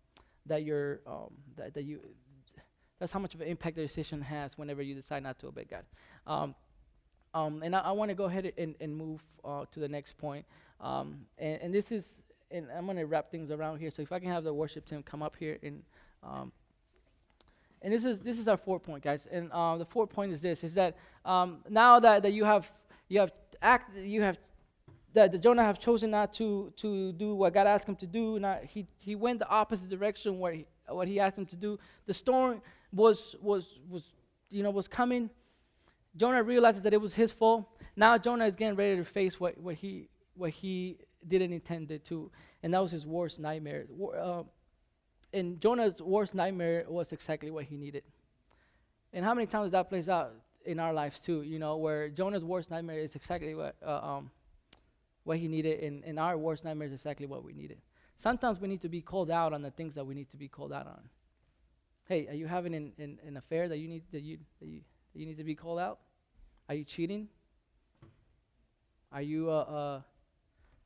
that, you're, um, that, that you, that's how much of an impact the decision has whenever you decide not to obey God. Um, um, and I, I want to go ahead and, and move uh, to the next point. Um, and, and, this is, and I'm going to wrap things around here. So if I can have the worship team come up here and um, and this is this is our fourth point, guys. And uh, the fourth point is this: is that um, now that, that you have you have act you have that the Jonah have chosen not to to do what God asked him to do. Not he he went the opposite direction where he, what he asked him to do. The storm was was was you know was coming. Jonah realizes that it was his fault. Now Jonah is getting ready to face what what he what he didn't intend it to, and that was his worst nightmare. Uh, and Jonah's worst nightmare was exactly what he needed. And how many times that plays out in our lives too, you know, where Jonah's worst nightmare is exactly what, uh, um, what he needed, and, and our worst nightmare is exactly what we needed. Sometimes we need to be called out on the things that we need to be called out on. Hey, are you having an, an, an affair that you, need, that, you, that, you, that you need to be called out? Are you cheating? Are you, uh, uh,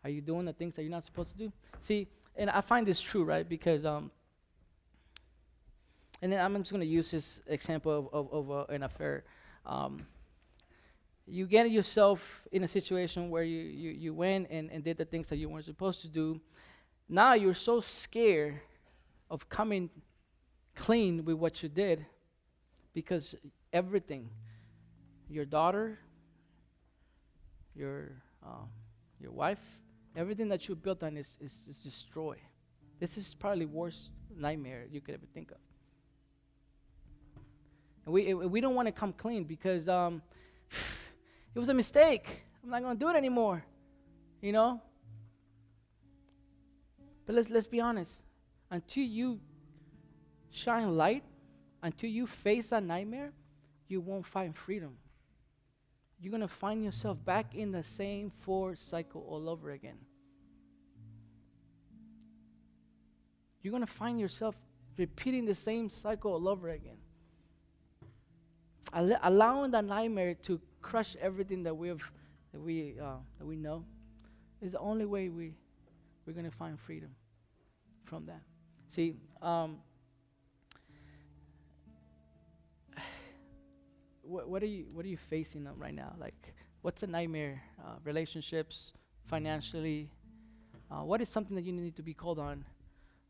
are you doing the things that you're not supposed to do? See, and I find this true, right? Because um, and then I'm just going to use this example of, of, of uh, an affair. Um, you get yourself in a situation where you, you, you went and, and did the things that you weren't supposed to do. Now you're so scared of coming clean with what you did because everything, your daughter, your, uh, your wife, Everything that you built on is, is, is destroyed. This is probably worst nightmare you could ever think of. And we, we don't want to come clean because um, (sighs) it was a mistake. I'm not going to do it anymore. You know? But let's, let's be honest. Until you shine light, until you face a nightmare, you won't find freedom. You're going to find yourself back in the same four cycle all over again. You're going to find yourself repeating the same cycle all over again. Al- allowing that nightmare to crush everything that we have, that we uh, that we know, is the only way we we're going to find freedom from that. See, um, what, what are you what are you facing right now? Like, what's a nightmare? Uh, relationships, financially. Uh, what is something that you need to be called on,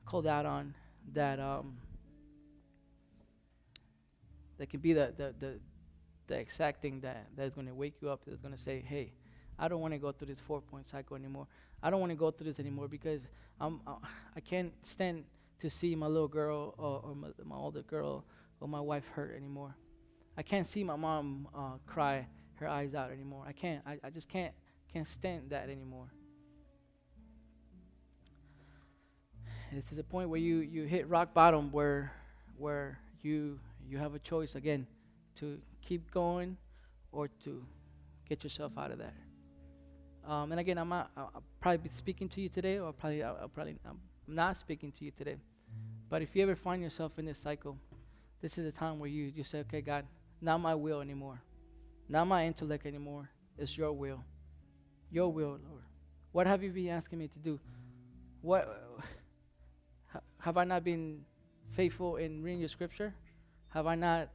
called out on that um, that can be the the the, the exact thing that that is going to wake you up. That's going to say, "Hey, I don't want to go through this four point cycle anymore. I don't want to go through this anymore because I'm uh, I can't stand to see my little girl or, or my, my older girl or my wife hurt anymore." I can't see my mom uh, cry her eyes out anymore. I can't. I, I just can't can't stand that anymore. It's to the point where you, you hit rock bottom where where you you have a choice again to keep going or to get yourself out of that. Um, and again, I'm not, I'll probably be speaking to you today, or probably I'll, I'll probably I'm not speaking to you today. But if you ever find yourself in this cycle, this is a time where you you say, okay, God, not my will anymore. Not my intellect anymore. It's your will. Your will, Lord. What have you been asking me to do? What have I not been faithful in reading your scripture? Have I not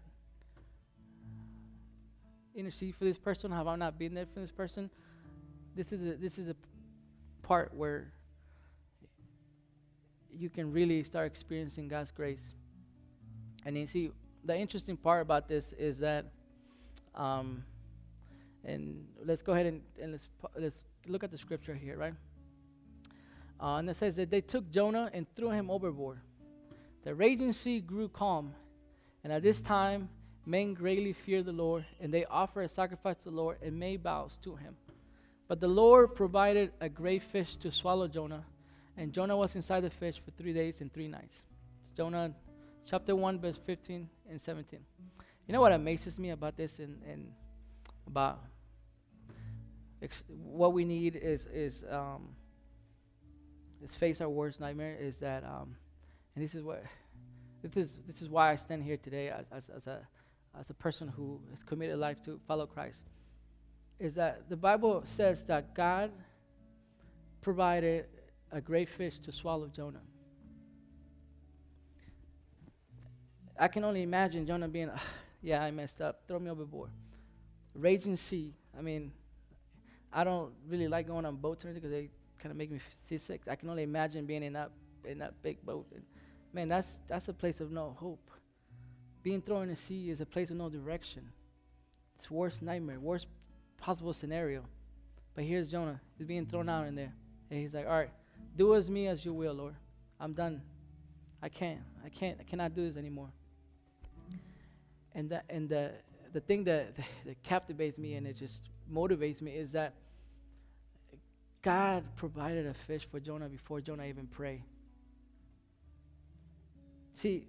intercede for this person? Have I not been there for this person? This is a, this is a part where you can really start experiencing God's grace. And you see, the interesting part about this is that, um, and let's go ahead and, and let's, let's look at the scripture here, right? Uh, and it says that they took Jonah and threw him overboard. The raging sea grew calm, and at this time men greatly feared the Lord, and they offered a sacrifice to the Lord and made vows to him. But the Lord provided a great fish to swallow Jonah, and Jonah was inside the fish for three days and three nights. Jonah chapter 1, verse 15 and 17. You know what amazes me about this and, and about ex- what we need is, is, um, is face our worst nightmare is that, um, and this is what, this is, this is why I stand here today as, as, as, a, as a person who has committed life to follow Christ, is that the Bible says that God provided a great fish to swallow Jonah. I can only imagine Jonah being, yeah, I messed up. Throw me overboard. Raging sea. I mean, I don't really like going on boats or anything because they kind of make me seasick. I can only imagine being in that in that big boat. And man, that's that's a place of no hope. Being thrown in the sea is a place of no direction. It's worst nightmare, worst possible scenario. But here's Jonah. He's being thrown out in there. And he's like, all right, do as me as you will, Lord. I'm done. I can't. I can't. I cannot do this anymore. And that and the the thing that, (laughs) that captivates me and it just motivates me is that God provided a fish for Jonah before Jonah even prayed. See,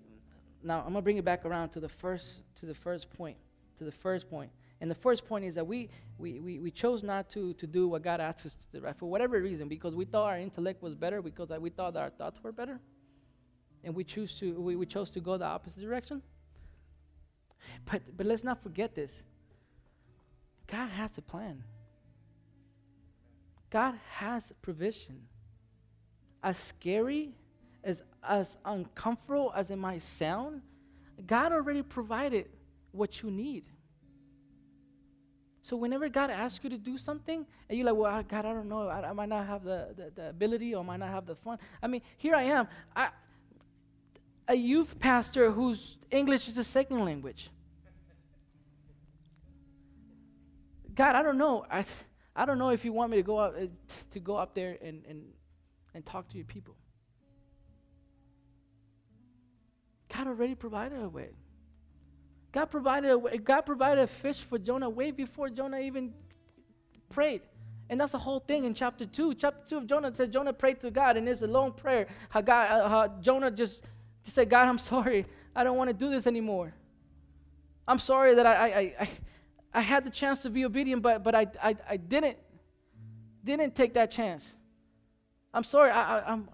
now I'm gonna bring it back around to the first to the first point. To the first point. And the first point is that we, we, we, we chose not to, to do what God asked us to do, right? For whatever reason, because we thought our intellect was better, because we thought our thoughts were better. And we choose to we, we chose to go the opposite direction. But, but let's not forget this God has a plan, God has provision. As scary, as, as uncomfortable as it might sound, God already provided what you need. So whenever God asks you to do something, and you're like, well, God, I don't know, I, I might not have the, the, the, ability or I might not have the fun. I mean, here I am, I, a youth pastor whose English is a second language. God, I don't know. I, I don't know if you want me to go out uh, to go up there and, and, and talk to your people. God already provided a way. God provided a way, God provided a fish for Jonah way before Jonah even prayed. And that's the whole thing in chapter 2. Chapter 2 of Jonah says Jonah prayed to God, and it's a long prayer. How, God, uh, how Jonah just, said, God, I'm (laughs) sorry. I don't want to do this anymore. I'm sorry that I, I, I, I had the chance to be obedient, but, but I, I, I didn't, didn't take that chance. I'm sorry. I, I, am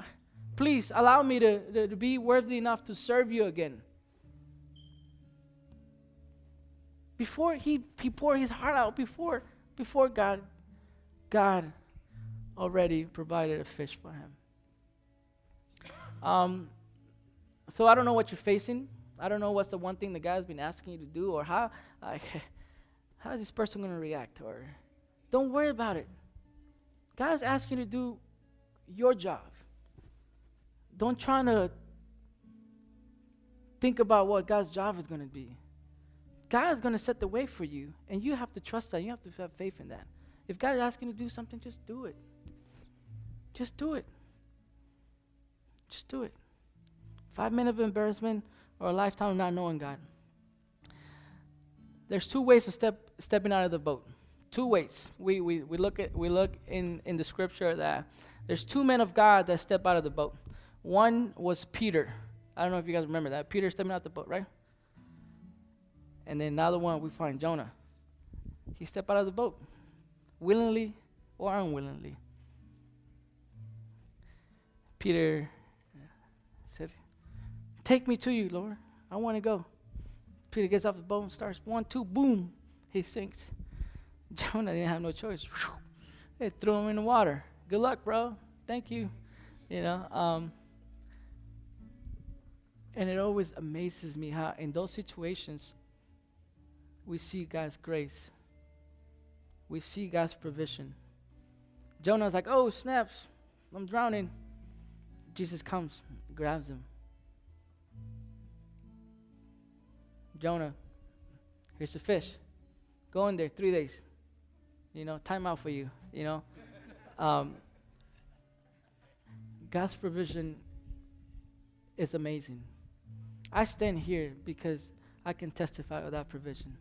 please allow me to, to be worthy enough to serve you again. Before he, he poured his heart out, before, before God, God already provided a fish for him. Um, so I don't know what you're facing. I don't know what's the one thing the God's been asking you to do, or how, uh, (laughs) how is this person going to react, or don't worry about it. God is asking you to do your job. Don't try to think about what God's job is going to be. God is going to set the way for you, and you have to trust that. You have to have faith in that. If God is asking you to do something, just do it. Just do it. Just do it. Five minutes of embarrassment or a lifetime of not knowing God. There's two ways of step, stepping out of the boat. Two ways. We, we, we look at we look in, in the scripture that there's two men of God that step out of the boat. One was Peter. I don't know if you guys remember that. Peter stepping out the boat, right? And then another one we find Jonah. He stepped out of the boat, willingly or unwillingly. Peter said, Take me to you, Lord. I want to go. Peter gets off the boat and starts one, two, boom, he sinks. (laughs) Jonah didn't have no choice. They threw him in the water. Good luck, bro. Thank you. You know, um, and it always amazes me how in those situations we see God's grace. We see God's provision. Jonah's like, oh, snaps, I'm drowning. Jesus comes, grabs him. Jonah, here's the fish. Go in there three days. You know, time out for you. You know, um, God's provision is amazing. I stand here because I can testify of that provision.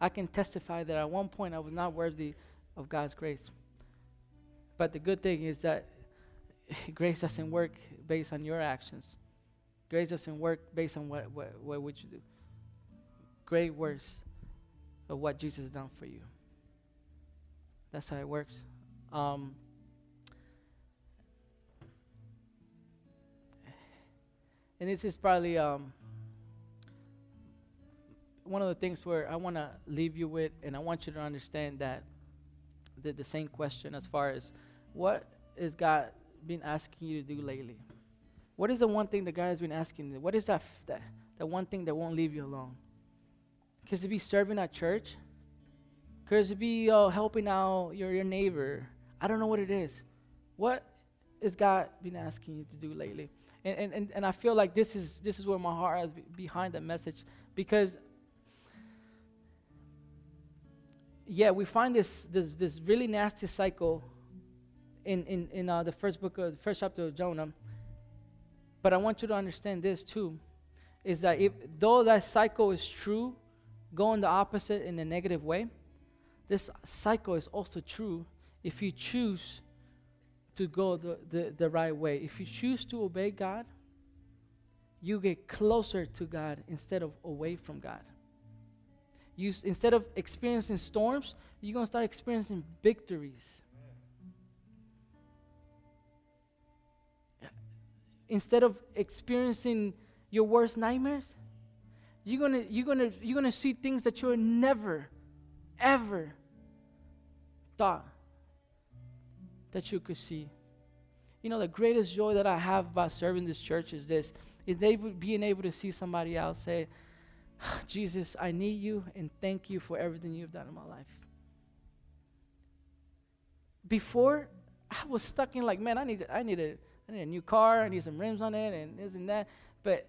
I can testify that at one point I was not worthy of God's grace. But the good thing is that (laughs) grace doesn't work based on your actions. Grace doesn't work based on what, what, what would you do. Great works of what Jesus has done for you. That's how it works. Um, and this is probably um, one of the things where I want to leave you with, and I want you to understand that the, the same question as far as what is God been asking you to do lately? What is the one thing that God has been asking you? What is that, f- that, that one thing that won't leave you alone? Could it be serving at church? Could it be uh, helping out your, your neighbor? I don't know what it is. What has God been asking you to do lately? And, and, and, I feel like this is, this is where my heart is behind that message because yeah, we find this, this, this really nasty cycle in, in, in uh, the first book of the first chapter of Jonah. But I want you to understand this too is that if, though that cycle is true, going the opposite in a negative way, this cycle is also true if you choose to go the, the, the right way. If you choose to obey God, you get closer to God instead of away from God you instead of experiencing storms, you're going to start experiencing victories. Instead of experiencing your worst nightmares, you're to you're to you're to see things that you never ever thought that you could see. You know, the greatest joy that I have about serving this church is this is able, being able to see somebody else say, ah, Jesus, I need you and thank you for everything you've done in my life. Before, I was stuck in like, man, I need, I need, a, I need a new car, I need some rims on it, and this and that. But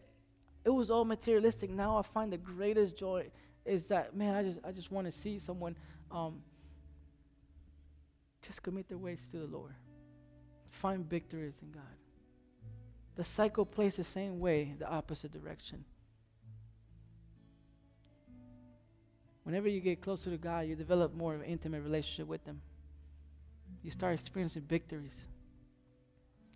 it was all materialistic. Now I find the greatest joy is that, man, I just, I just want to see someone um, just commit their ways to the Lord. Find victories in God. The cycle plays the same way, the opposite direction. Whenever you get closer to God, you develop more of an intimate relationship with Him. You start experiencing victories.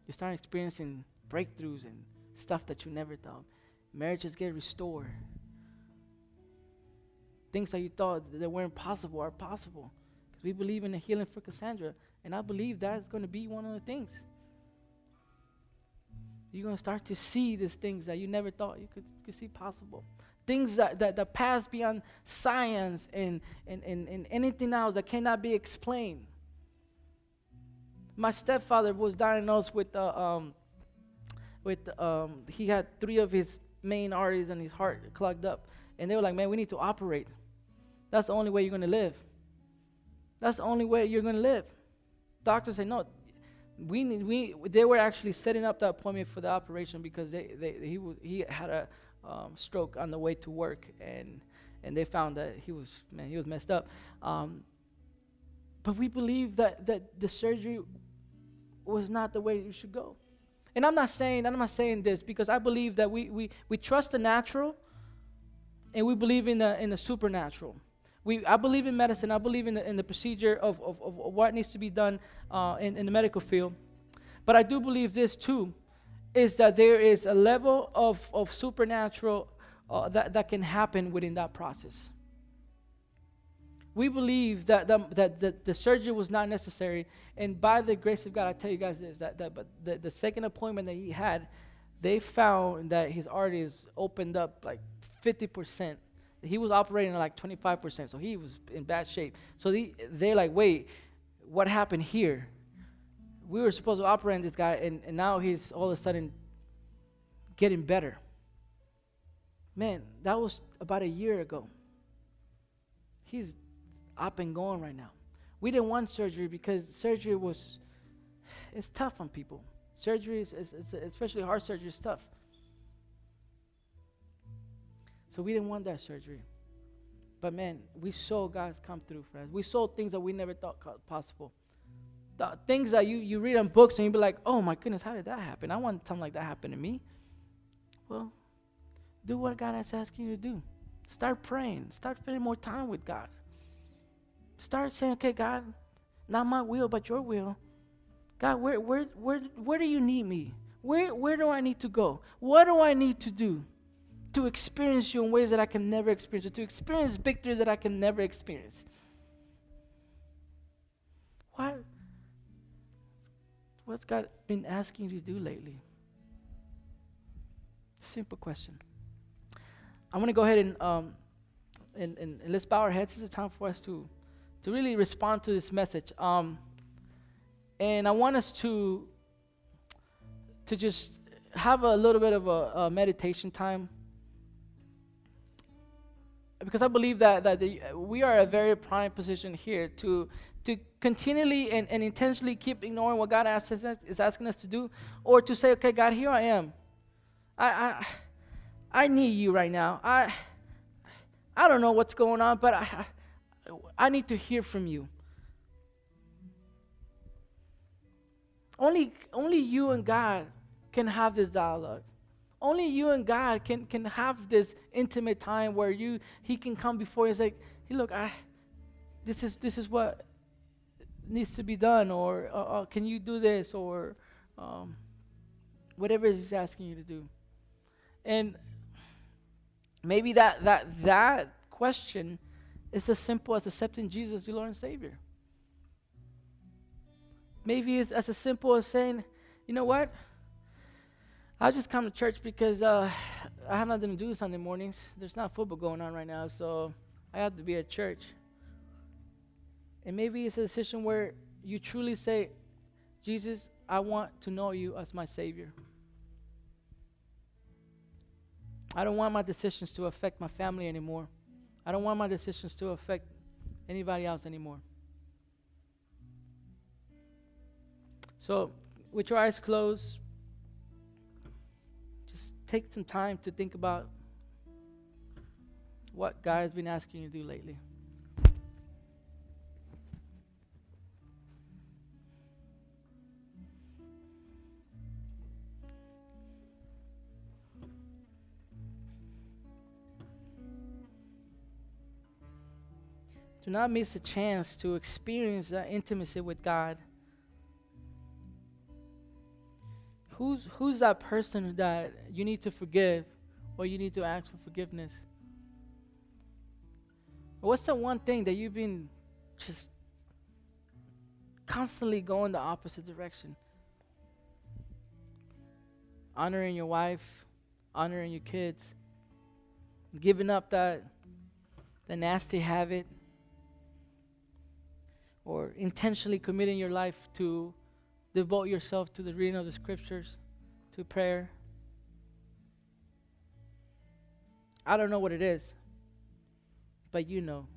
You start experiencing breakthroughs and stuff that you never thought. Marriages get restored. Things that you thought that weren't possible are possible. Because we believe in the healing for Cassandra. And I believe that's going to be one of the things. You're going to start to see these things that you never thought you could, could see possible. Things that, that, that pass beyond science and, and, and, and anything else that cannot be explained. My stepfather was diagnosed with, uh, um, with um, he had three of his main arteries in his heart clogged up. And they were like, man, we need to operate. That's the only way you're going to live. That's the only way you're going to live. Doctors say, no, we need, we, they were actually setting up the appointment for the operation because they, they, he, he had a um, stroke on the way to work and, and they found that he was, man, he was messed up. Um, but we believe that, that the surgery was not the way you should go. And I'm not saying, I'm not saying this because I believe that we, we, we trust the natural and we believe in the, in the supernatural. We, I believe in medicine. I believe in the, in the procedure of, of, of what needs to be done uh, in, in the medical field. But I do believe this too is that there is a level of, of supernatural uh, that, that can happen within that process. We believe that the, that the, surgery was not necessary. And by the grace of God, I tell you guys this that, that but the, the second appointment that he had, they found that his arteries opened up like 50% he was operating at like 25%, so he was in bad shape. So they, they're like, wait, what happened here? We were supposed to operate on this guy, and, and now he's all of a sudden getting better. Man, that was about a year ago. He's up and going right now. We didn't want surgery because surgery was, it's tough on people. Surgery, is, is, is especially heart surgery, is tough. So we didn't want that surgery. But man, we saw God's come through, friends. We saw things that we never thought possible. The things that you, you read in books and you be like, oh my goodness, how did that happen? I want something like that happen to me. Well, do what God is asking you to do. Start praying. Start spending more time with God. Start saying, okay, God, not my will, but your will. God, where, where, where, where do you need me? Where, where do I need to go? What do I need to do? to experience you in ways that I can never experience, or to experience victories that I can never experience. What? What's God been asking you to do lately? Simple question. I'm going to go ahead and, um, and, and, and, let's bow our heads. Is a time for us to, to really respond to this message. Um, and I want us to, to just have a little bit of a, a meditation time because I believe that, that the, we are a very prime position here to, to continually and, and intentionally keep ignoring what God asks us, is asking us to do, or to say, okay, God, here I am. I, I, I need you right now. I, I don't know what's going on, but I, I need to hear from you. Only, only you and God can have this dialogue. Only you and God can, can have this intimate time where you He can come before you and say, Hey, look, I this is this is what needs to be done, or uh, uh, can you do this, or um, whatever He's asking you to do. And maybe that that that question is as simple as accepting Jesus your Lord and Savior. Maybe it's as simple as saying, you know what? I just come to church because uh, I have nothing to do Sunday mornings. There's not football going on right now, so I have to be at church. And maybe it's a decision where you truly say, Jesus, I want to know you as my Savior. I don't want my decisions to affect my family anymore. I don't want my decisions to affect anybody else anymore. So, with your eyes closed, just take some time to think about what God has been asking you to do lately. Do not miss a chance to experience that intimacy with God. Who's, who's that person that you need to forgive or you need to ask for forgiveness? What's the one thing that you've been just constantly going the opposite direction? Honoring your wife, honoring your kids, giving up that the nasty habit, or intentionally committing your life to devote yourself to the reading of the scriptures, to prayer. I don't know what it is, but you know.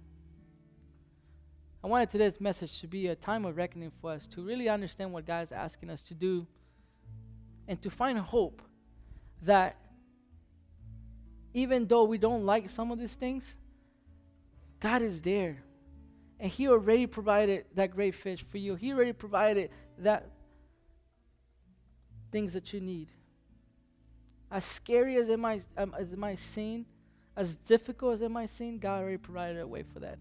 I wanted today's message to be a time of reckoning for us, to really understand what God is asking us to do, and to find hope that even though we don't like some of these things, God is there. And He already provided that great fish for you. He already provided that things that you need. As scary as it might, um, as it might seem, as difficult as it might seem, God already provided a way for that.